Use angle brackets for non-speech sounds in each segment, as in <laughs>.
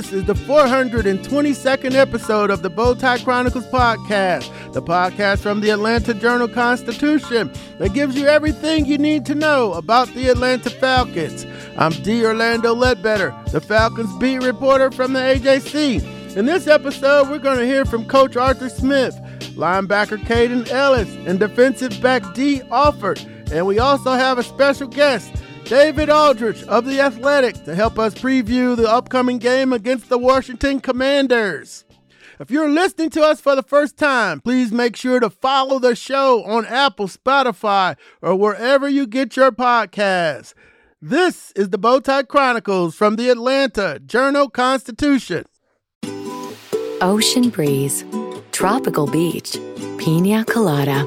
This is the 422nd episode of the Bowtie Chronicles podcast, the podcast from the Atlanta Journal Constitution that gives you everything you need to know about the Atlanta Falcons. I'm D. Orlando Ledbetter, the Falcons beat reporter from the AJC. In this episode, we're going to hear from Coach Arthur Smith, linebacker Kaden Elliss, and defensive back Dee Alford. And we also have a special guest, David Aldridge of The Athletic, to help us preview the upcoming game against the Washington Commanders. If you're listening to us for the first time, please make sure to follow the show on Apple, Spotify, or wherever you get your podcasts. This is the Bowtie Chronicles from the Atlanta Journal Constitution. Ocean breeze, tropical beach, pina colada.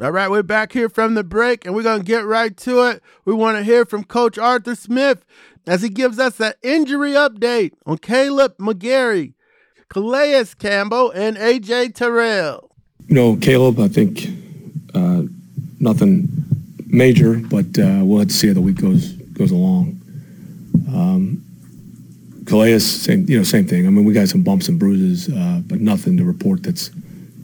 All right, we're back here from the break and we're going to get right to it. We want to hear from Coach Arthur Smith as he gives us an injury update on Kaleb McGary, Calais Campbell, and AJ Terrell. You know, Kaleb, I think uh, nothing major, but uh, we'll have to see how the week goes goes along. Um, Calais, same you know, same thing. I mean, we got some bumps and bruises, uh, but nothing to report that's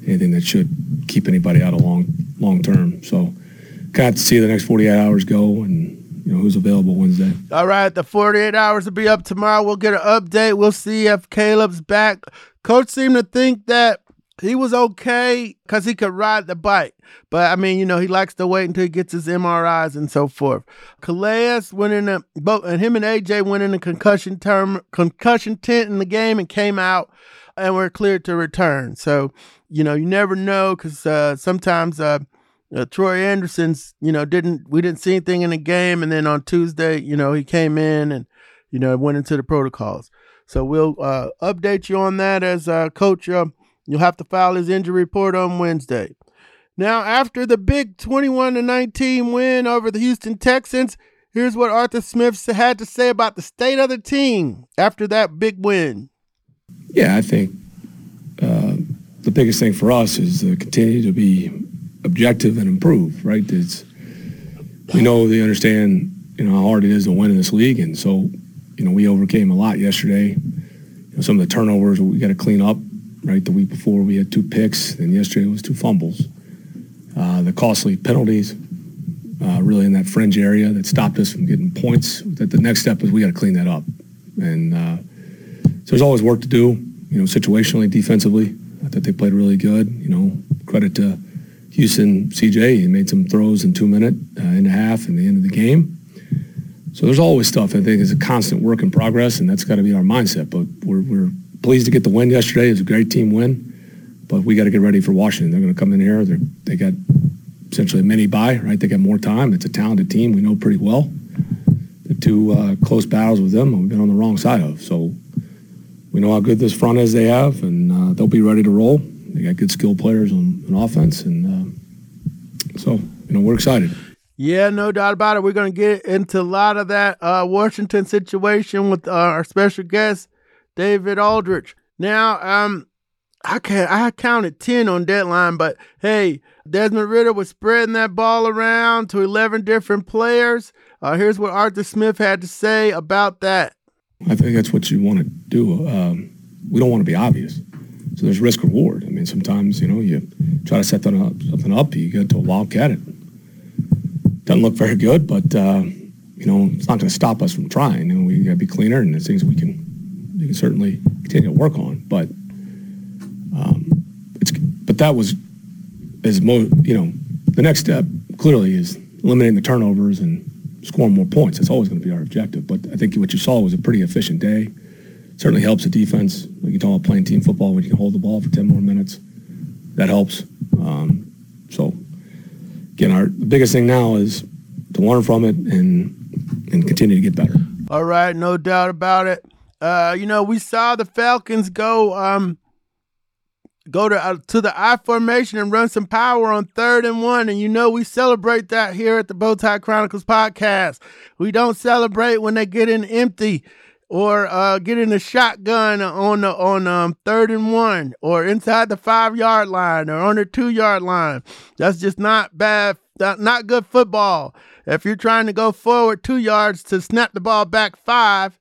anything that should keep anybody out of long long term. So, got to see the next 48 hours go and you know who's available Wednesday. All right, the 48 hours will be up tomorrow. We'll get an update. We'll see if Kaleb's back. Coach seemed to think that he was okay because he could ride the bike. But I mean, you know, he likes to wait until he gets his MRIs and so forth. Calais went in a both and him and AJ went in a concussion term concussion tent in the game and came out and we're cleared to return. So, you know, you never know because uh, sometimes uh, uh, Troy Andersen's, you know, didn't we didn't see anything in the game, and then on Tuesday, you know, he came in and you know went into the protocols. So we'll uh, update you on that as uh, coach. Uh, you'll have to file his injury report on Wednesday. Now, after the big 21 to 19 win over the Houston Texans, here's what Arthur Smith had to say about the state of the team after that big win. Yeah, I think uh, the biggest thing for us is to continue to be objective and improve. Right? It's we know they understand you know how hard it is to win in this league, and so you know we overcame a lot yesterday. You know, some of the turnovers we got to clean up. Right, the week before we had two picks, and yesterday it was two fumbles. Uh, the costly penalties, uh, really in that fringe area that stopped us from getting points. That the next step is we got to clean that up, and uh, there's always work to do. You know, situationally, defensively, I thought they played really good. You know, credit to Houston CJ. He made some throws in two minute uh, and a half in the end of the game. So there's always stuff I think is a constant work in progress, and that's got to be our mindset. But we're, we're pleased to get the win yesterday. It was a great team win, but we got to get ready for Washington. They're going to come in here. They're, they got essentially a mini bye, right? They got more time. It's a talented team we know pretty well. The two uh, close battles with them we've been on the wrong side of. So we know how good this front is they have, and uh, they'll be ready to roll. They got good skilled players on, on offense, and uh, so you know we're excited. Yeah, no doubt about it. We're going to get into a lot of that uh, Washington situation with uh, our special guest, David Aldridge. Now, um, I can I counted ten on deadline, but hey, Desmond Ridder was spreading that ball around to eleven different players. Uh, here's what Arthur Smith had to say about that. I think that's what you want to do. Um, we don't want to be obvious. So there's risk reward. I mean, sometimes, you know, you try to set something up, something up you get to a wildcat. It doesn't look very good, but, uh, you know, it's not going to stop us from trying. And we got to be cleaner, and there's things we can, we can certainly continue to work on. But, um, it's, but that was is mo you know the next step clearly is eliminating the turnovers and scoring more points. That's always going to be our objective. But I think what you saw was a pretty efficient day. Certainly helps the defense. Like you talk about playing team football when you can hold the ball for 10 more minutes. That helps. Um, so again, our the biggest thing now is to learn from it and and continue to get better. All right, no doubt about it. Uh, you know, we saw the Falcons go um go to uh, to the I formation and run some power on third and one, and you know we celebrate that here at the Bowtie Chronicles podcast. We don't celebrate when they get in empty or uh, get in a shotgun on the on um, third and one or inside the five yard line or on the two yard line. That's just not bad, not good football. If you're trying to go forward two yards to snap the ball back five,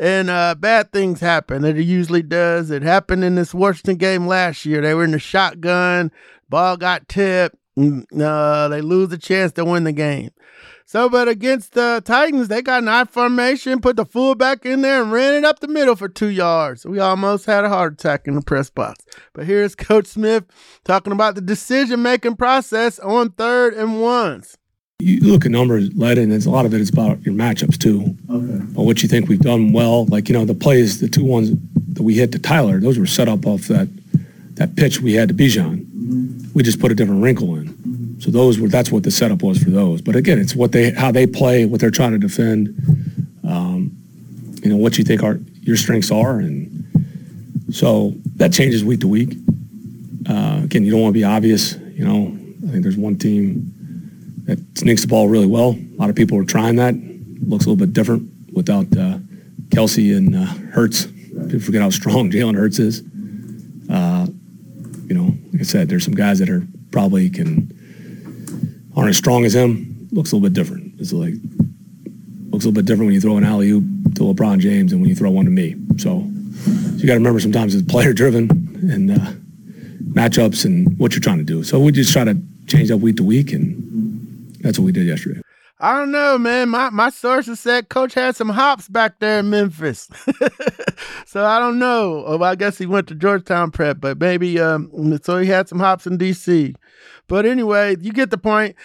and uh, bad things happen. It usually does. It happened in this Washington game last year. They were in the shotgun, ball got tipped. Uh, they lose the chance to win the game. So, but against the Titans, they got an I formation, put the fullback in there, and ran it up the middle for two yards. We almost had a heart attack in the press box. But here's Coach Smith talking about the decision making process on third and ones. You look at numbers, led, and a lot of it is about your matchups too. Okay. But what you think we've done well, like you know the plays, the two ones that we hit to Tyler, those were set up off that that pitch we had to Bijan. Mm-hmm. We just put a different wrinkle in. So those were that's what the setup was for those. But again, it's what they how they play, what they're trying to defend. Um, you know what you think are your strengths are, and so that changes week to week. Uh, again, you don't want to be obvious. You know, I think there's one team that sneaks the ball really well. A lot of people are trying that. Looks a little bit different without uh, Kelce and uh, Hurts. People forget how strong <laughs> Jalen Hurts is. Uh, you know, like I said, there's some guys that are probably can aren't as strong as him, looks a little bit different. It's like looks a little bit different when you throw an alley oop to LeBron James and when you throw one to me. So, so you got to remember sometimes it's player driven and uh, matchups and what you're trying to do. So we just try to change up week to week, and that's what we did yesterday. I don't know, man. My my sources said coach had some hops back there in Memphis. <laughs> so I don't know. Oh, I guess he went to Georgetown prep, but maybe um so he had some hops in DC. But anyway, you get the point.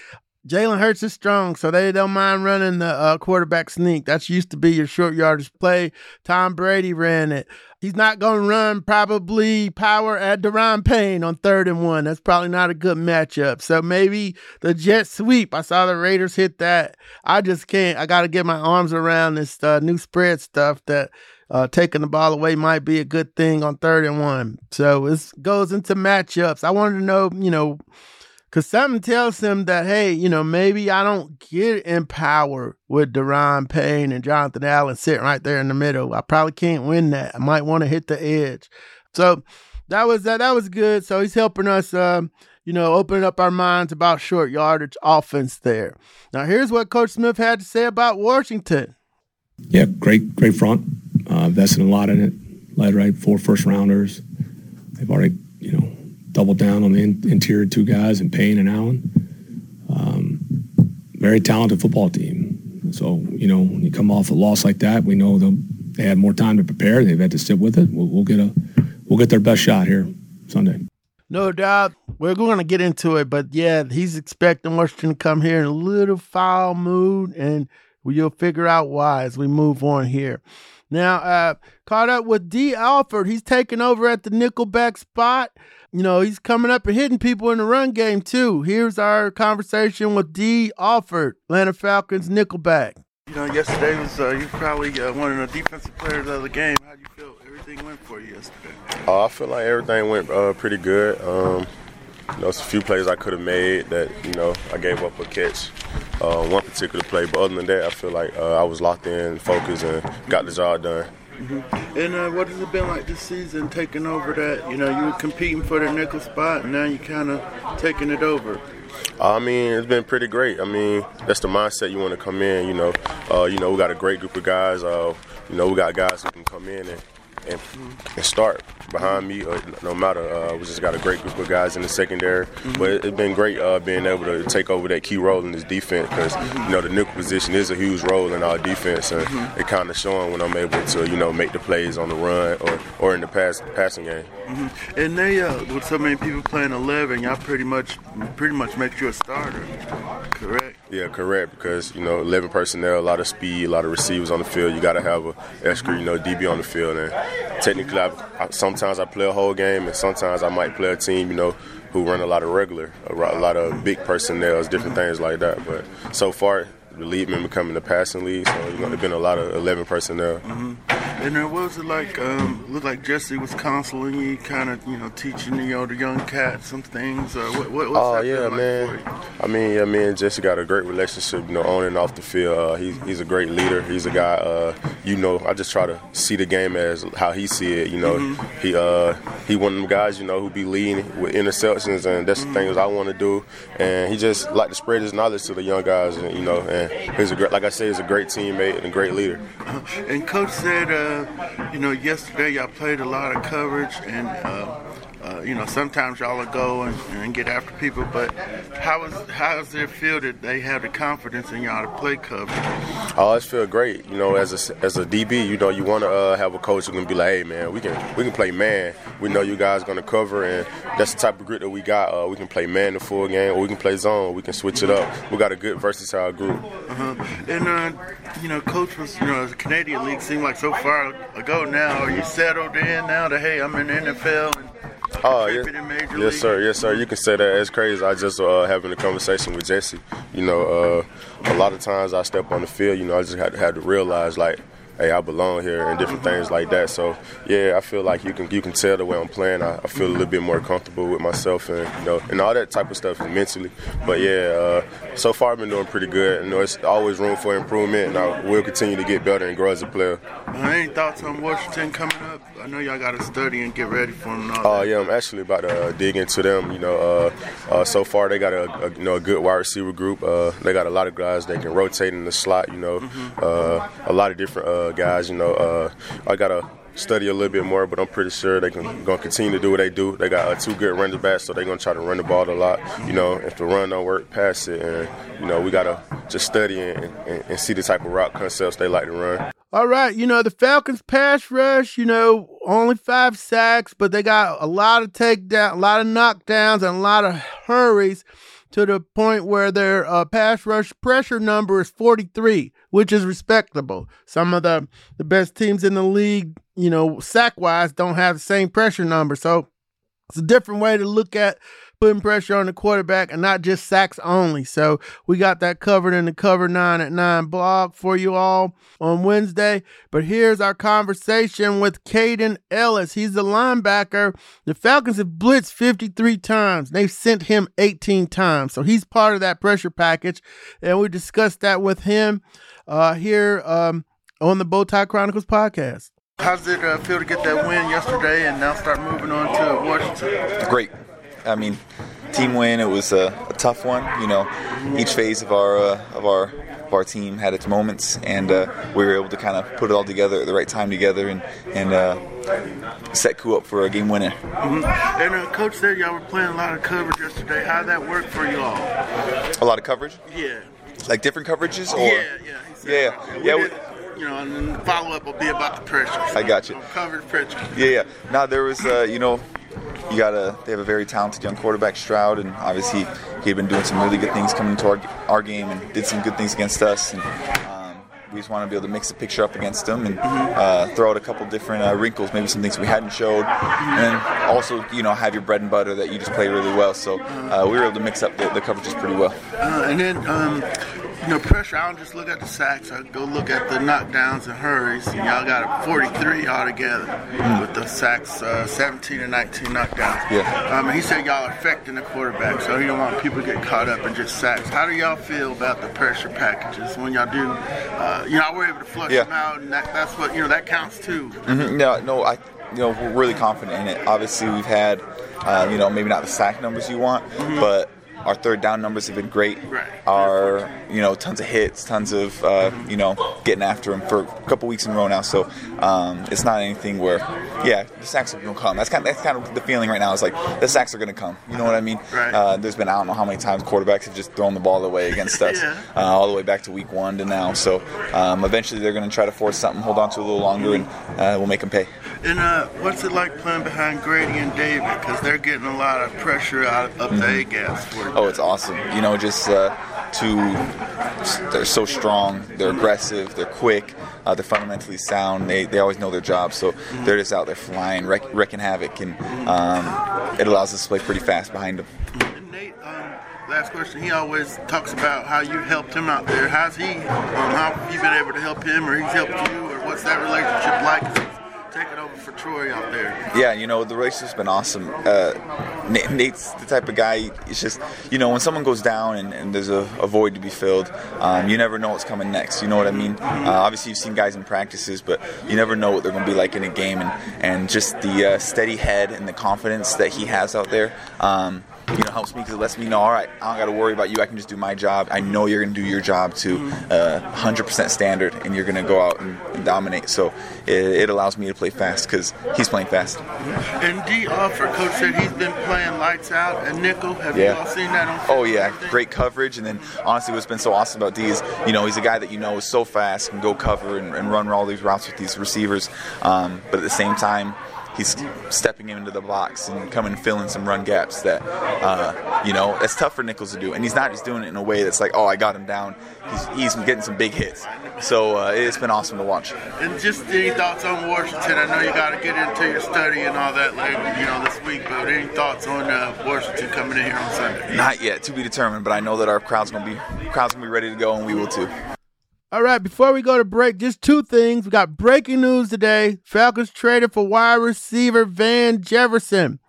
Jalen Hurts is strong, so they don't mind running the uh, quarterback sneak. That's used to be your short yardage play. Tom Brady ran it. He's not going to run probably power at Daron Payne on third and one. That's probably not a good matchup. So maybe the jet sweep. I saw the Raiders hit that. I just can't. I got to get my arms around this uh, new spread stuff that uh, taking the ball away might be a good thing on third and one. So it goes into matchups. I wanted to know, you know, because something tells him that, hey, you know, maybe I don't get in power with Daron Payne and Jonathan Allen sitting right there in the middle. I probably can't win that. I might want to hit the edge. So that was that. That was good. So he's helping us, um, you know, opening up our minds about short yardage offense there. Now here's what Coach Smith had to say about Washington. Yeah, great, great front. Uh, invested a lot in it. Led right four first rounders. They've already, you know, double down on the in, interior two guys and Payne and Allen. Um, very talented football team. So, you know, when you come off a loss like that, we know they had more time to prepare. They've had to sit with it. We'll, we'll get a we'll get their best shot here Sunday. No doubt. We're going to get into it, but yeah, he's expecting Washington to come here in a little foul mood, and we'll figure out why as we move on here. Now, uh, caught up with Dee Alford. He's taking over at the nickelback spot you know, he's coming up and hitting people in the run game too. Here's our conversation with Dee Alford, Atlanta Falcons nickelback. You know, yesterday was uh, you probably uh, one of the defensive players of the game. How do you feel everything went for you yesterday? Oh, I feel like everything went uh, pretty good. Um, you know, it's a few plays I could have made that you know I gave up a catch. Uh, one particular play, but other than that, I feel like uh, I was locked in, focused, and got the job done. Mm-hmm. And uh, what has it been like this season, taking over that? You know, you were competing for the nickel spot, and now you're kind of taking it over. I mean, it's been pretty great. I mean, that's the mindset you want to come in. You know, uh, you know, we got a great group of guys. Uh, you know, we got guys who can come in and and, and start behind me. Or no matter, uh, we just got a great group of guys in the secondary. But it, it's been great uh, being able to take over that key role in this defense because you know the nickel position is a huge role in our defense, and it kind of showing when I'm able to you know make the plays on the run or, or in the pass passing game. Mm-hmm. And they, uh, with so many people playing 11, y'all pretty much, pretty much make you a starter, correct? Yeah, correct. Because you know, 11 personnel, a lot of speed, a lot of receivers on the field. You got to have a extra, you know, DB on the field. And technically, I, I, sometimes I play a whole game, and sometimes I might play a team, you know, who run a lot of regular, a lot of big personnel, different things like that. But so far, the lead been becoming the passing lead, so you know, there's been a lot of 11 personnel. Mm-hmm. And then what was it like? Um, looked like Jesse was counseling you, kind of, you know, teaching you know the young cat some things. Uh, what, what, oh that yeah, like man. I mean, yeah, me and Jesse got a great relationship, you know, on and off the field. Uh, he's he's a great leader. He's a guy, uh, you know, I just try to see the game as how he see it. You know, he uh, he one of them guys, you know, who be leading with interceptions, and that's the things I want to do. And he just like to spread his knowledge to the young guys, and you know, and he's a great, like I said, he's a great teammate and a great leader. And coach said, uh, you know, yesterday y'all played a lot of coverage, and uh, uh, you know sometimes y'all will go and, and get after people. But how is how does it feel that they have the confidence in y'all to play coverage? I always feel great, you know, as a, as a DB, you know, you want to uh, have a coach who can be like, hey, man, we can we can play man. We know you guys going to cover, and that's the type of grit that we got. Uh, we can play man the full game, or we can play zone. We can switch it up. We got a good versatile group. Uh-huh. And uh, you know, coach was, you know, the Canadian League seemed like so far ago now. Are you settled in now that hey, I'm in the NFL? Oh, yes, contributing yes, sir. Yes, sir. You can say that. It's crazy. I just uh, having a conversation with Jesse. You know, uh, a lot of times I step on the field. You know, I just had had to realize like. Hey, I belong here and different things like that. So, yeah, I feel like you can you can tell the way I'm playing. I, I feel a little bit more comfortable with myself and you know and all that type of stuff mentally. But yeah, uh, so far I've been doing pretty good. You know, it's always room for improvement, and I will continue to get better and grow as a player. Uh, any thoughts on Washington coming up? I know y'all got to study and get ready for them. Oh that. yeah, I'm actually about to uh, dig into them. You know, uh, uh, so far they got a, a you know a good wide receiver group. Uh, they got a lot of guys that can rotate in the slot. You know, uh, a lot of different uh, guys. You know, uh, I gotta study a little bit more, but I'm pretty sure they're gonna continue to do what they do. They got uh, two good running backs, so they're gonna try to run the ball a lot. You know, if the run don't work, pass it, and you know we gotta just study and, and, and see the type of route concepts they like to run. All right, you know, the Falcons pass rush, you know, only five sacks, but they got a lot of takedown, a lot of knockdowns, and a lot of hurries to the point where their uh, pass rush pressure number is 43, which is respectable. Some of the, the best teams in the league, you know, sack wise, don't have the same pressure number. So it's a different way to look at putting pressure on the quarterback and not just sacks only. So we got that covered in the Cover 9 at 9 blog for you all on Wednesday. But here's our conversation with Kaden Elliss. He's the linebacker. The Falcons have blitzed 53 times. They've sent him 18 times. So he's part of that pressure package. And we discussed that with him uh, here um, on the Bowtie Chronicles podcast. How does it uh, feel to get that win yesterday and now start moving on to Washington? great. I mean, team win. It was a, a tough one. You know, each phase of our uh, of our of our team had its moments, and uh, we were able to kind of put it all together at the right time together, and and uh, set Koo up for a game winner. hmm And uh, coach said y'all were playing a lot of coverage yesterday. How would that work for you all? A lot of coverage, Yeah. like different coverages, or yeah, yeah. Yeah, We yeah. did, you know, and the follow up will be about the pressure. I got you. So coverage pressure. Yeah, yeah. Now there was, uh, you know, you gotta. They have a very talented young quarterback, Stroud, and obviously he had been doing some really good things coming into our, our game and did some good things against us. And um, we just want to be able to mix the picture up against them and uh, throw out a couple different uh, wrinkles, maybe some things we hadn't showed, and also, you know, have your bread and butter that you just play really well. So uh, we were able to mix up the, the coverages pretty well. Uh, and then, um, you know, pressure. I don't just look at the sacks. I go look at the knockdowns and hurries. And y'all got a 43 altogether with the sacks, uh, 17 and 19 knockdowns. Yeah. Um, and he said y'all are affecting the quarterback, so he don't want people to get caught up in just sacks. How do y'all feel about the pressure packages when y'all do? Uh, you know, we're able to flush Yeah. them out, and that, that's what you know that counts too. Mhm. No, no, I, you know, we're really confident in it. Obviously, we've had, uh, you know, maybe not the sack numbers you want, but our third down numbers have been great. Right. Our you know tons of hits, tons of uh, you know getting after him for a couple weeks in a row now. So um, it's not anything where yeah the sacks are gonna come. That's kind of, that's kind of the feeling right now. Is like the sacks are gonna come. You know what I mean? Right. Uh, there's been I don't know how many times quarterbacks have just thrown the ball away against us, <laughs> Yeah. uh, all the way back to week one to now. So um, eventually they're gonna try to force something, hold on to a little longer, and uh, we'll make them pay. And uh, what's it like playing behind Grady and David? Because they're getting a lot of pressure out up the A gaps for you. Oh, it's awesome. You know, just uh, to they're so strong, they're aggressive, they're quick, uh, they're fundamentally sound. They, they always know their job, so they're just out there flying, wreck, wrecking havoc, and um, it allows us to play pretty fast behind them. And Nate, um, last question. He always talks about how you helped him out there. How's he? Um, how have you been able to help him, or he's helped you, or what's that relationship like? 'Cause he's taking over for Troy out there. Yeah, you know, the race has been awesome. Uh, Nate's the type of guy, it's just, you know, when someone goes down and, and there's a, a void to be filled, um, you never know what's coming next. You know what I mean? Uh, obviously, you've seen guys in practices, but you never know what they're going to be like in a game. And, and just the uh, steady head and the confidence that he has out there. Um, you know, helps me because it lets me know, all right, I don't got to worry about you. I can just do my job. I know you're going to do your job to uh, 100% standard, and you're going to go out and, and dominate. So it, it allows me to play fast because he's playing fast. And Dee Alford, coach said he's been playing lights out and nickel. Have Yeah. you all seen that on? Oh yeah, great coverage. And then honestly, what's been so awesome about D is, you know, he's a guy that you know is so fast, can go cover and, and run all these routes with these receivers. Um, but at the same time, he's stepping into the box and coming and filling some run gaps that, uh, you know, that's tough for nickels to do. And he's not just doing it in a way that's like, oh, I got him down. He's, he's getting some big hits. So uh, it's been awesome to watch. And just any thoughts on Washington? I know you got to get into your study and all that later, you know, this week. But any thoughts on uh, Washington coming in here on Sunday? Not yet, to be determined, but I know that our crowd's gonna be crowd's gonna be ready to go, and we will too. All right, before we go to break, just two things. We got breaking news today. Falcons traded for wide receiver Van Jefferson.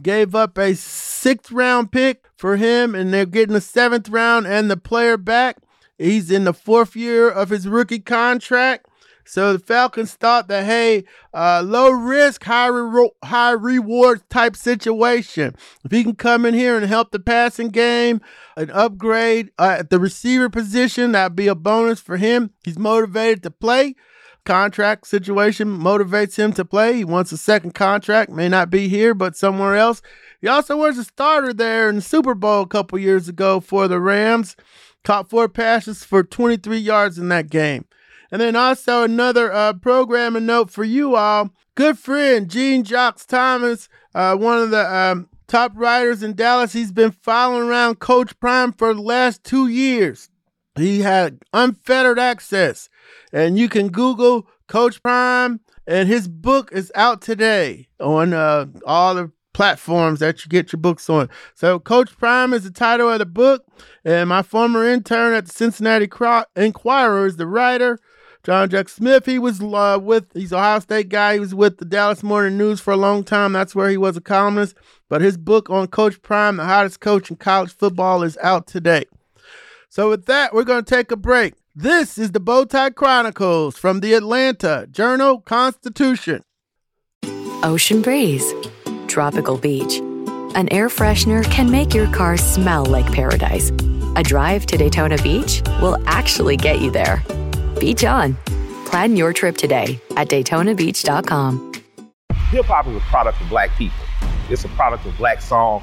Gave up a sixth round pick for him, and they're getting the seventh round and the player back. He's in the fourth year of his rookie contract. So the Falcons thought that, hey, uh, low risk, high, re- high reward type situation. If he can come in here and help the passing game, an upgrade uh, at the receiver position, that'd be a bonus for him. He's motivated to play. Contract situation motivates him to play. He wants a second contract, may not be here, but somewhere else. He also was a starter there in the Super Bowl a couple years ago for the Rams. Caught four passes for 23 yards in that game. And then also another uh, programming note for you all. Good friend Jean-Jacques Thomas, uh, one of the um, top writers in Dallas. He's been following around Coach Prime for the last two years. He had unfettered access, and you can Google Coach Prime, and his book is out today on uh, all the platforms that you get your books on. So, Coach Prime is the title of the book, and my former intern at the Cincinnati Enquirer is the writer. John Jack Smith, he was uh, with, he's Ohio State guy. He was with the Dallas Morning News for a long time. That's where he was a columnist. But his book on Coach Prime, the hottest coach in college football, is out today. So, with that, we're going to take a break. This is the Bowtie Chronicles from the Atlanta Journal Constitution. Ocean breeze, tropical beach. An air freshener can make your car smell like paradise. A drive to Daytona Beach will actually get you there. Beach on. Plan your trip today at DaytonaBeach.com. Hip hop is a product of black people. It's a product of black song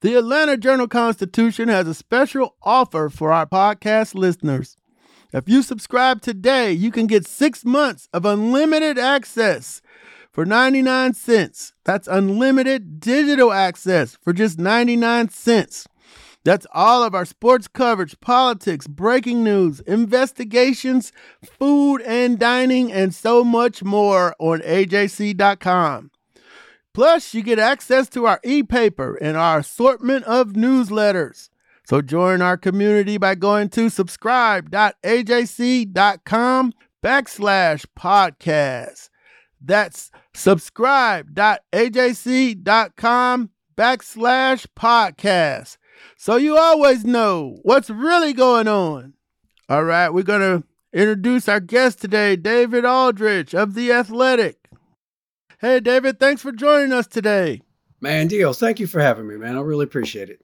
The Atlanta Journal Constitution has a special offer for our podcast listeners. If you subscribe today, you can get six months of unlimited access for 99 cents. That's unlimited digital access for just 99 cents. That's all of our sports coverage, politics, breaking news, investigations, food and dining, and so much more on ajc.com. Plus, you get access to our e paper and our assortment of newsletters. So join our community by going to subscribe.ajc.com backslash podcast. That's subscribe.ajc.com backslash podcast. So you always know what's really going on. All right, we're going to introduce our guest today, David Aldridge of The Athletic. Hey, David, thanks for joining us today. Man, Dios, thank you for having me, man. I really appreciate it.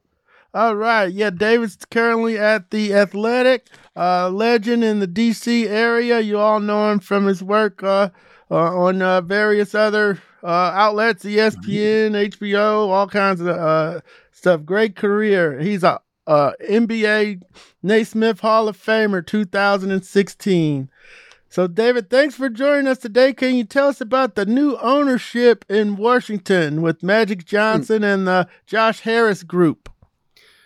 All right. Yeah, David's currently at the Athletic, uh, legend in the D.C. area. You all know him from his work uh, uh, on uh, various other uh, outlets, ESPN, HBO, all kinds of uh, stuff. Great career. He's a NBA Naismith Hall of Famer 2016. So, David, thanks for joining us today. Can you tell us about the new ownership in Washington with Magic hmm. Johnson and the Josh Harris group?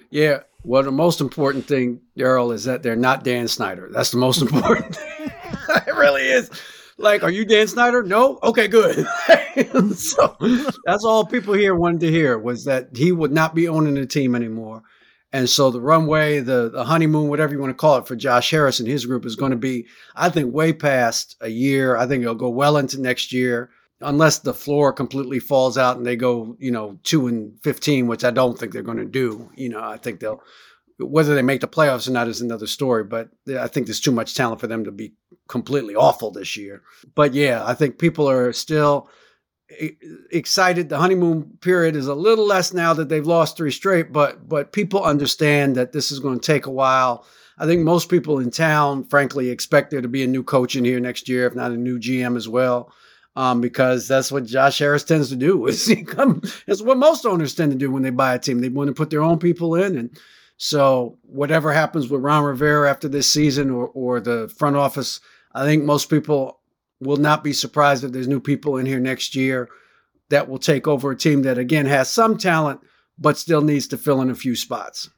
Yeah. Well, the most important thing, Daryl, is that they're not Dan Snyder. That's the most important <laughs> thing. <laughs> it really is. Like, are you Dan Snyder? No? Okay, good. <laughs> so that's all people here wanted to hear was that he would not be owning the team anymore. And so the runway, the, the honeymoon, whatever you want to call it, for Josh Harris and his group is going to be, I think, way past a year. I think it'll go well into next year unless the floor completely falls out and they go, you know, two and fifteen, which I don't think they're going to do. You know, I think they'll whether they make the playoffs or not is another story. But I think there's too much talent for them to be completely awful this year. But yeah, I think people are still excited. The honeymoon period is a little less now that they've lost three straight, but but people understand that this is going to take a while. I think most people in town, frankly, expect there to be a new coach in here next year, if not a new GM as well um, because that's what Josh Harris tends to do. <laughs> Is come? What most owners tend to do when they buy a team. They want to put their own people in, and so whatever happens with Ron Rivera after this season or or the front office, I think most people will not be surprised if there's new people in here next year that will take over a team that again has some talent but still needs to fill in a few spots.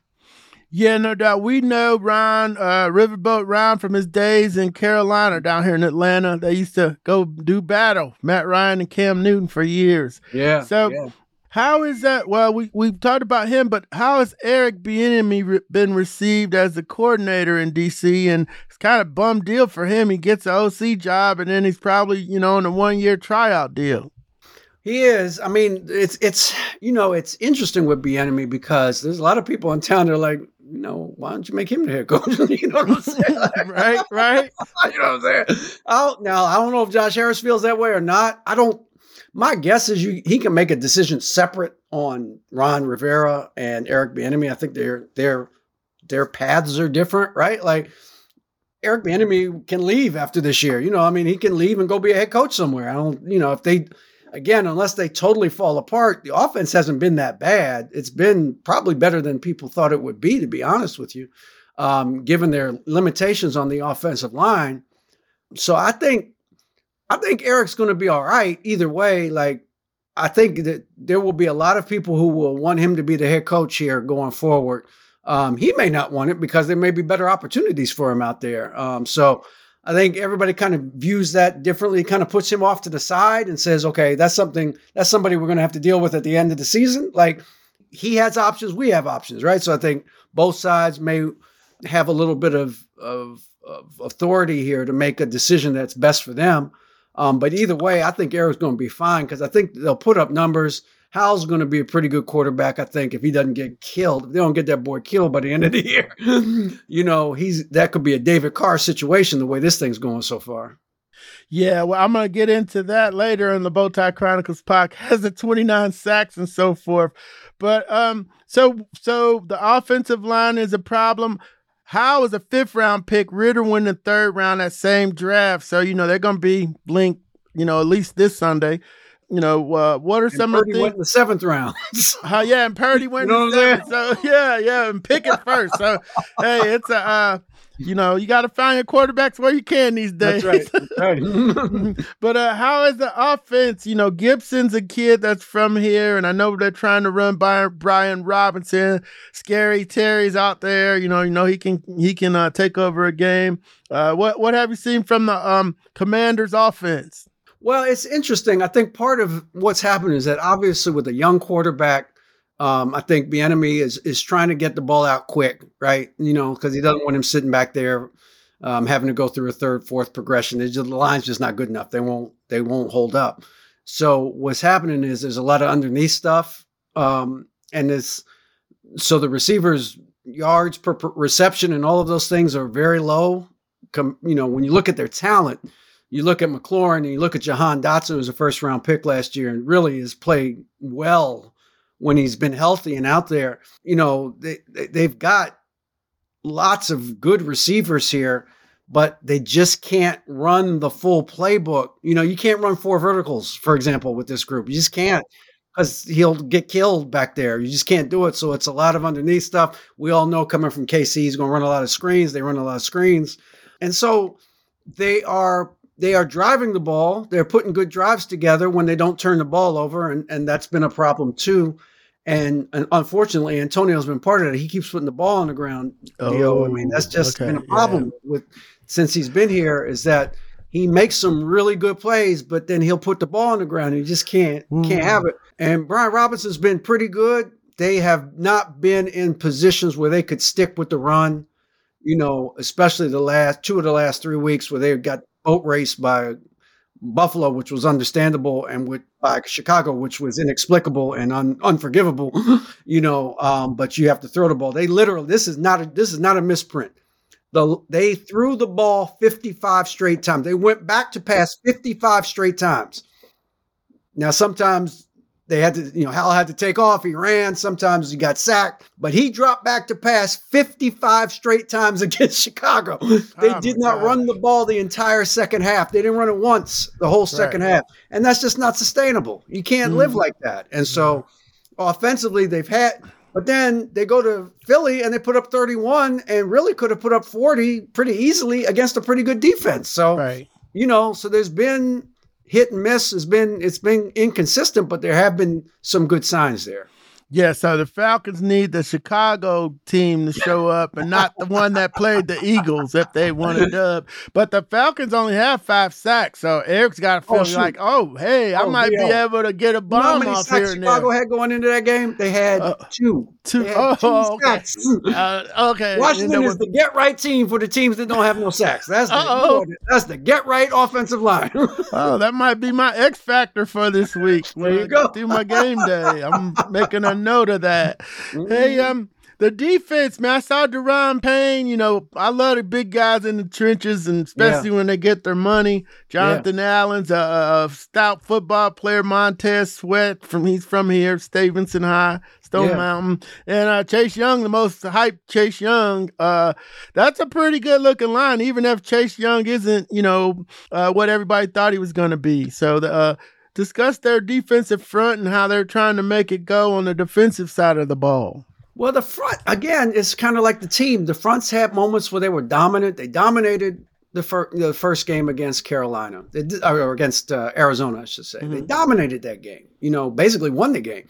Yeah, no doubt. We know Ron, uh, Riverboat Ron from his days in Carolina down here in Atlanta. They used to go do battle, Matt Ryan and Cam Newton for years. Yeah. So yeah. How is that? Well, we, we've talked about him, but how has Eric Bieniemy re- been received as the coordinator in D.C.? And it's kind of bum deal for him. He gets an OC job and then he's probably, you know, on a one-year tryout deal. He is. I mean, it's it's you know it's interesting with Bieniemy because there's a lot of people in town that are like, you know, why don't you make him the head coach? <laughs> <laughs> <laughs> you know what I'm saying? right, right. you know what I'm saying? I now I don't know if Josh Harris feels that way or not. I don't. My guess is you he can make a decision separate on Ron Rivera and Eric Bieniemy. I think their their their paths are different, right? Like Eric Bieniemy can leave after this year. You know, I mean, he can leave and go be a head coach somewhere. I don't, you know, if they again, unless they totally fall apart, the offense hasn't been that bad. It's been probably better than people thought it would be, to be honest with you, um, given their limitations on the offensive line. So I think, I think Eric's going to be all right either way. Like, I think that there will be a lot of people who will want him to be the head coach here going forward. Um, he may not want it because there may be better opportunities for him out there. Um, so I think everybody kind of views that differently, kind of puts him off to the side and says, okay, that's something, that's somebody we're going to have to deal with at the end of the season. Like he has options, we have options, right? So I think both sides may have a little bit of, of, of authority here to make a decision that's best for them. Um, but either way, I think Eric's going to be fine because I think they'll put up numbers. Howell's going to be a pretty good quarterback, I think, if he doesn't get killed. If they don't get that boy killed by the end of the year, <laughs> you know, he's that could be a David Carr situation the way this thing's going so far. Yeah, well, I'm gonna get into that later in the Bowtie Chronicles podcast, <laughs> the 29 sacks and so forth. But um, so so the offensive line is a problem. How is a fifth round pick? Ridder win the third round that same draft. So you know they're gonna be linked. You know, at least this Sunday you know, uh, what are and some Purdy of the went in the seventh round? <laughs> uh, yeah, and Purdy went You know what I'm seventh. So <laughs> yeah, yeah, and pick it <laughs> first. So hey, it's a uh, you know, you got to find your quarterbacks where you can these days. That's right. That's right. but uh, how is the offense? You know, Gibson's a kid that's from here, and I know they're trying to run by Brian Robinson. Scary Terry's out there. You know, you know he can he can uh, take over a game. Uh, what what have you seen from the um, Commanders' offense? Well, it's interesting. I think part of what's happened is that obviously with a young quarterback, Um, I think Bieniemy is is trying to get the ball out quick, right? You know, because he doesn't want him sitting back there um, having to go through a third, fourth progression. Just, the line's just not good enough. They won't they won't hold up. So what's happening is there's a lot of underneath stuff, um, and this so the receivers yards per, per reception and all of those things are very low. Com, you know, when you look at their talent, you look at McLaurin and you look at Jahan Dotson, who's a first round pick last year and really has played well when he's been healthy and out there. You know, they, they have got lots of good receivers here, but they just can't run the full playbook. You know, you can't run four verticals, for example, with this group. You just can't because he'll get killed back there. You just can't do it. So it's a lot of underneath stuff. We all know coming from KC, he's going to run a lot of screens. They run a lot of screens, and so they are they are driving the ball. They're putting good drives together when they don't turn the ball over, and and that's been a problem too. And, and unfortunately, Antonio's been part of it. He keeps putting the ball on the ground. Oh, I mean, that's just okay, been a problem yeah. with since he's been here. Is that he makes some really good plays, but then he'll put the ball on the ground. And you just can't mm. can't have it. And Brian Robinson's been pretty good. They have not been in positions where they could stick with the run. You know, especially the last two of the last three weeks where they've got boat race by Buffalo, which was understandable, and with by Chicago, which was inexplicable and un, unforgivable. <laughs> you know, um, but you have to throw the ball. They literally this is not a this is not a misprint. The, they threw the ball 55 straight times. They went back to pass 55 straight times. Now, sometimes they had to, you know, Howell had to take off. He ran. Sometimes he got sacked, but he dropped back to pass 55 straight times <laughs> against Chicago. They oh did not God. run the ball the entire second half. They didn't run it once the whole second right. half. And that's just not sustainable. You can't mm. live like that. And so offensively, they've had, but then they go to Philly and they put up 31 and really could have put up 40 pretty easily against a pretty good defense. So, right. you know, so there's been hit and miss has been it's been inconsistent, but there have been some good signs there. Yeah, so the Falcons need the Chicago team to show up and not the one that played the Eagles if they want a dub. But the Falcons only have five sacks, so Eric's got to feel oh, like, oh, hey, I oh, might yeah. be able to get a bomb you know how many off sacks here. Chicago had going into that game. They had uh, two. Two. Oh, two okay. <laughs> Uh, okay. Washington is the get right team for the teams that don't have no sacks. That's the, that's the get right offensive line. <laughs> oh, <laughs> that might be my X factor for this week. When there you go. Through my game day. I'm making a note of that. Mm-hmm. Hey, um, the defense, man, I saw Daron Payne. You know, I love the big guys in the trenches, and especially yeah. when they get their money. Jonathan yeah. Allen's a, a, stout football player. Montez Sweat from he's from here, Stephenson High, Stone yeah. Mountain, and uh, Chase Young, the most hyped Chase Young. Uh, that's a pretty good looking line, even if Chase Young isn't, you know, uh, what everybody thought he was going to be. So the uh, discuss their defensive front and how they're trying to make it go on the defensive side of the ball. Well, the front again is kind of like the team. The fronts had moments where they were dominant. They dominated the, fir- the first game against Carolina, did, or against uh, Arizona, I should say. Mm-hmm. They dominated that game. You know, basically won the game.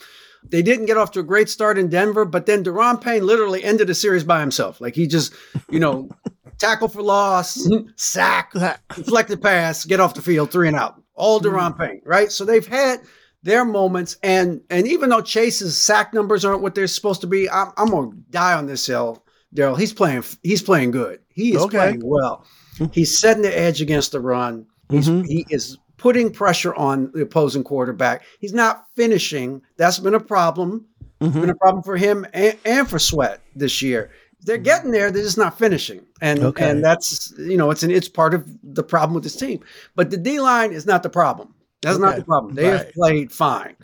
They didn't get off to a great start in Denver, but then Daron Payne literally ended the series by himself. Like he just, you know, <laughs> tackle for loss, <laughs> sack, deflected pass, get off the field, three and out. All Daron mm-hmm. Payne, right? So they've had their moments, and and even though Chase's sack numbers aren't what they're supposed to be, I'm, I'm gonna die on this hill, Daryl. He's playing, he's playing good. He is okay. playing well. <laughs> He's setting the edge against the run. He's mm-hmm. he is putting pressure on the opposing quarterback. He's not finishing. That's been a problem. Mm-hmm. Been a problem for him and, and for Sweat this year they're getting there. They're just not finishing, and okay. and that's you know it's an it's part of the problem with this team. But the D line is not the problem. That's okay. not the problem. They right. have played fine.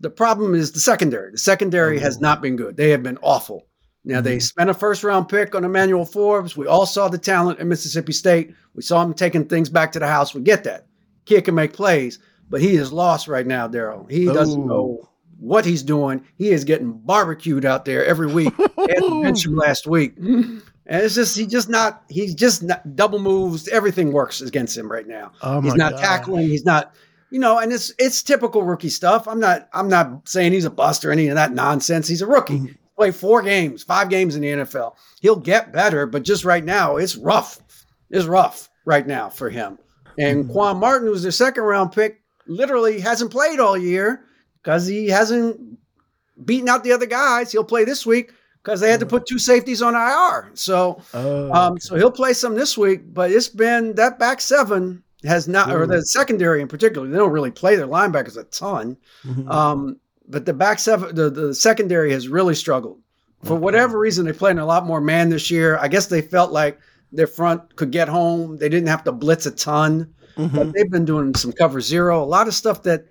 The problem is the secondary. The secondary mm-hmm. has not been good. They have been awful. Now mm-hmm. they spent a first round pick on Emmanuel Forbes. We all saw the talent in Mississippi State. We saw him taking things back to the house. We get that. Kid can make plays, but he is lost right now, Daryl. He doesn't know what he's doing. He is getting barbecued out there every week. and mentioned <laughs> last week. <laughs> And it's just he's just not he's just not double moves. Everything works against him right now. Oh he's not God. tackling. He's not you know, and it's it's typical rookie stuff. I'm not I'm not saying he's a bust or any of that nonsense. He's a rookie. Mm-hmm. Play four games, five games in the NFL. He'll get better, but just right now, it's rough. It's rough right now for him. And mm-hmm. Quan Martin, who's their second round pick, literally hasn't played all year because he hasn't beaten out the other guys. He'll play this week because they had to put two safeties on IR. So, Oh, um, so he'll play some this week. But it's been that back seven has not, or the secondary in particular. They don't really play their linebackers a ton. Mhm. Um, but the back seven, the, the secondary has really struggled. For whatever reason, they played a lot more man this year. I guess they felt like their front could get home. They didn't have to blitz a ton. But they've been doing some cover zero, a lot of stuff that,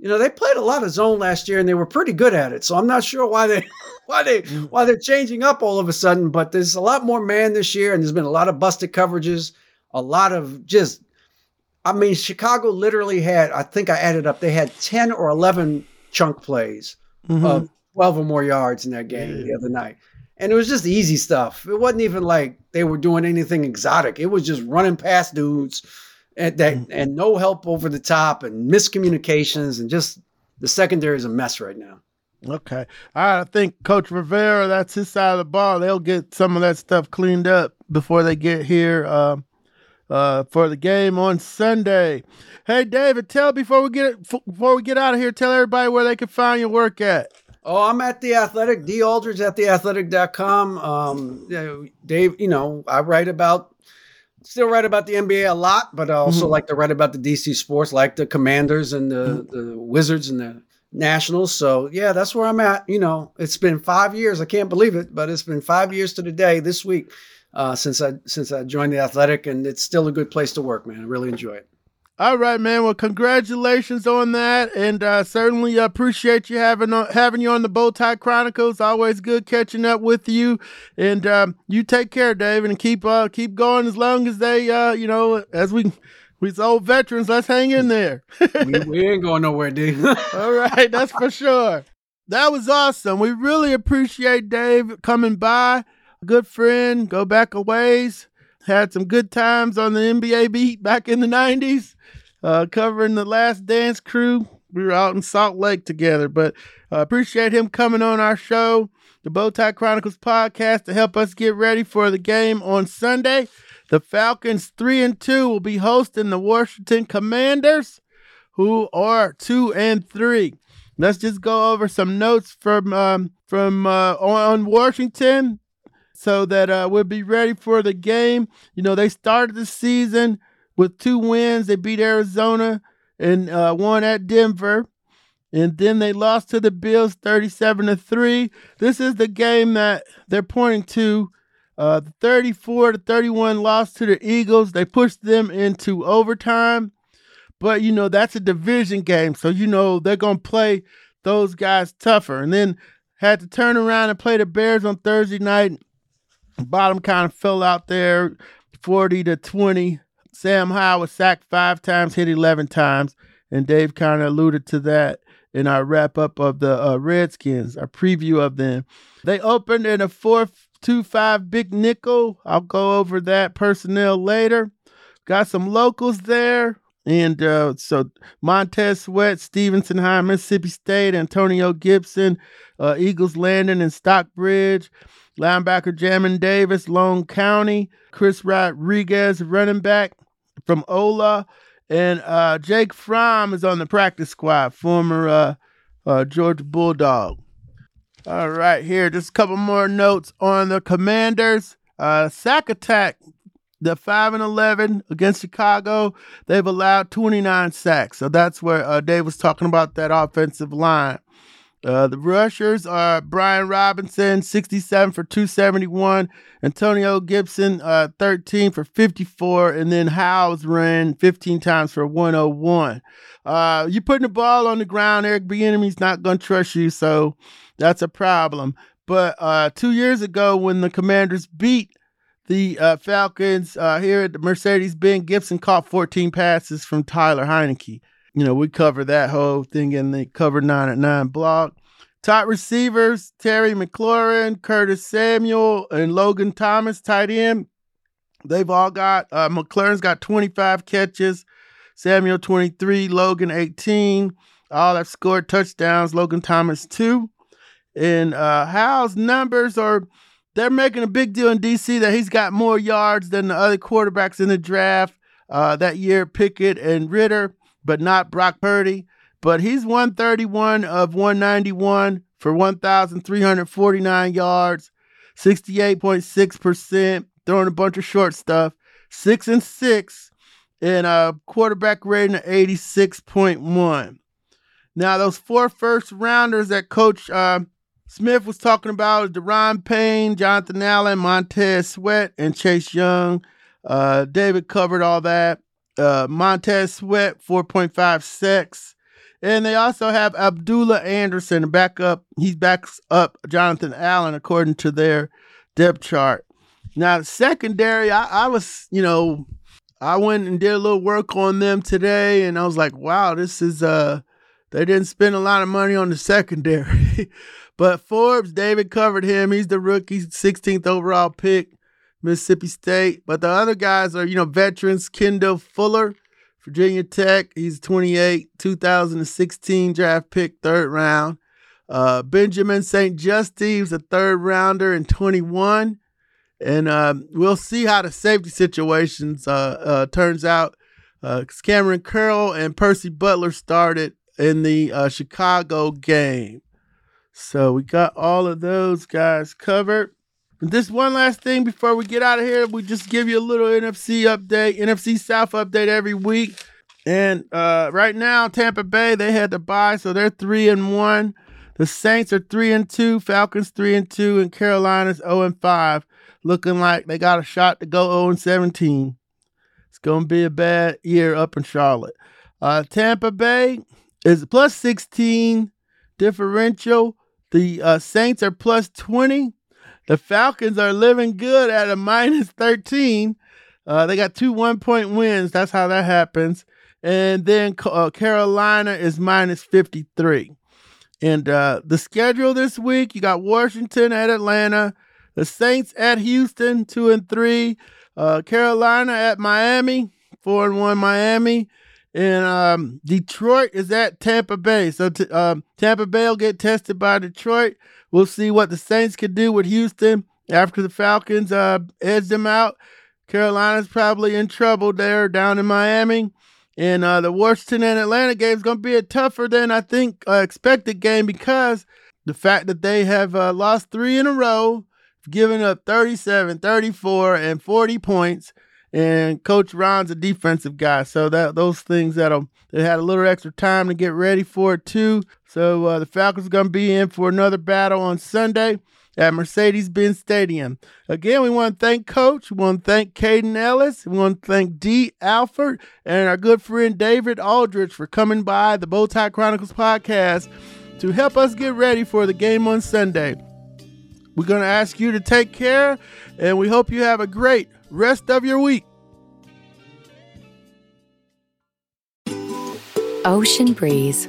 you know, they played a lot of zone last year and they were pretty good at it. So I'm not sure why they, <laughs> why they, why they're changing up all of a sudden. But there's a lot more man this year, and there's been a lot of busted coverages, a lot of just I mean, Chicago literally had, I think I added up, they had 10 or 11 chunk plays Mhm. of 12 or more yards in that game the other night. And it was just easy stuff. It wasn't even like they were doing anything exotic. It was just running past dudes and that and no help over the top and miscommunications and just the secondary is a mess right now. Okay. I think Coach Rivera, that's his side of the ball. They'll get some of that stuff cleaned up before they get here um, uh, for the game on Sunday. Hey, David, tell before we get before we get out of here, tell everybody where they can find your work at. Oh, I'm at the athletic, D Aldridge at theathletic.com. Um, Dave, you know, I write about, still write about the NBA a lot, but I also Mhm. like to write about the DC sports, like the Commanders and the, the Wizards and the Nationals. So, yeah, that's where I'm at. You know, it's been five years. I can't believe it, but it's been five years to the day this week uh, since I since I joined the athletic, and it's still a good place to work, man. I really enjoy it. All right, man. Well, congratulations on that, and uh, certainly appreciate you having on, having you on the Bowtie Chronicles. Always good catching up with you, and um, you take care, David, and keep uh, keep going as long as they, uh, you know, as we we's old veterans. Let's hang in there. <laughs> we, we ain't going nowhere, D. <laughs> All right, that's for sure. That was awesome. We really appreciate Dave coming by. Good friend, go back a ways. Had some good times on the NBA beat back in the 90s, uh, covering the last dance crew. We were out in Salt Lake together, but uh, appreciate him coming on our show, the Bowtie Chronicles podcast, to help us get ready for the game on Sunday. The Falcons 3 and 2 will be hosting the Washington Commanders, who are 2 and 3. Let's just go over some notes from um, from uh, on Washington so that uh, we'll be ready for the game. You know, they started the season with two wins. They beat Arizona and uh, one at Denver. And then they lost to the Bills 37 to 3. This is the game that they're pointing to. Uh, 34 to 31 loss to the Eagles. They pushed them into overtime. But, you know, that's a division game. So, you know, they're going to play those guys tougher. And then had to turn around and play the Bears on Thursday night. Bottom kind of fell out there 40 to 20. Sam was sacked five times, hit 11 times. And Dave kind of alluded to that in our wrap up of the uh, Redskins, our preview of them. They opened in a 4 2 5 big nickel. I'll go over that personnel later. Got some locals there. And uh, so Montez Sweat, Stephenson High, Mississippi State, Antonio Gibson, uh, Eagles Landing and Stockbridge, linebacker Jamin Davis, Long County, Chris Rodriguez, running back from Ola, and uh, Jake Fromm is on the practice squad, former uh, uh, Bulldog. All right, here, just a couple more notes on the Commanders. Uh, sack attack the 5 and 11 against Chicago, they've allowed 29 sacks. So that's where uh, Dave was talking about that offensive line. Uh, the rushers are Brian Robinson, 67 for 271. Antonio Gibson, uh, 13 for 54. And then Howell ran 15 times for 101. Uh, you're putting the ball on the ground, Eric Bieniemy's not going to trust you. So that's a problem. But uh, two years ago, when the Commanders beat the uh, Falcons uh, here at the Mercedes Benz, Gibson caught 14 passes from Tyler Heinicke. You know, we cover that whole thing in the Cover 9 at 9 blog. Top receivers Terry McLaurin, Curtis Samuel, and Logan Thomas, tight end. They've all got, uh, McLaurin's got 25 catches, Samuel 23, Logan 18. All have scored touchdowns, Logan Thomas 2. And uh, numbers are they're making a big deal in DC that he's got more yards than the other quarterbacks in the draft uh, that year, Pickett and Ridder, but not Brock Purdy. But he's 131 of 191 for 1,349 yards, 68.6%, throwing a bunch of short stuff, six and six, and a quarterback rating of 86.1. Now, those four first rounders that Coach uh, Smith was talking about Daron Payne, Jonathan Allen, Montez Sweat, and Chase Young. Uh, David covered all that. Uh, Montez Sweat, 4.5 sacks. And they also have Abdullah Anderson back up. He backs up Jonathan Allen according to their depth chart. Now, secondary, I, I was, you know, I went and did a little work on them today, and I was like, wow, this is uh they didn't spend a lot of money on the secondary. <laughs> but Forbes, David covered him. He's the rookie, 16th overall pick, Mississippi State. But the other guys are, you know, veterans. Kendall Fuller, Virginia Tech. He's 28, 2016 draft pick, third round. Uh, Benjamin St-Juste, he's a third rounder in 21. And um, we'll see how the safety situations uh, uh, turns out. Uh, Kamren Curl and Percy Butler started in the uh, Chicago game. So we got all of those guys covered. This one last thing before we get out of here, we just give you a little NFC update, NFC South update every week. And uh, right now, Tampa Bay they had to buy, so they're three and one. The Saints are three and two, Falcons three and two, and Carolina's zero oh and five, looking like they got a shot to go zero oh and seventeen. It's gonna be a bad year up in Charlotte. Uh, Tampa Bay is plus 16 differential. The uh, Saints are plus 20. The Falcons are living good at a minus 13. Uh, they got two one point wins. That's how that happens. And then uh, Carolina is minus 53. And uh, the schedule this week you got Washington at Atlanta, the Saints at Houston, two and three, uh, Carolina at Miami, four and one Miami, and um, Detroit is at Tampa Bay. So t- um, Tampa Bay will get tested by Detroit. We'll see what the Saints can do with Houston after the Falcons uh, edge them out. Carolina's probably in trouble there down in Miami. And uh, the Washington and Atlanta game is going to be a tougher than I think uh, expected game because the fact that they have uh, lost three in a row, giving up 37, 34, and 40 points and Coach Ron's a defensive guy, so that those things that'll they had a little extra time to get ready for it too. So uh, the Falcons are gonna be in for another battle on Sunday at Mercedes-Benz Stadium. Again, we want to thank Coach. We want to thank Kaden Elliss. We want to thank Dee Alford and our good friend David Aldridge for coming by the Bowtie Chronicles podcast to help us get ready for the game on Sunday. We're going to ask you to take care, and we hope you have a great rest of your week. Ocean breeze,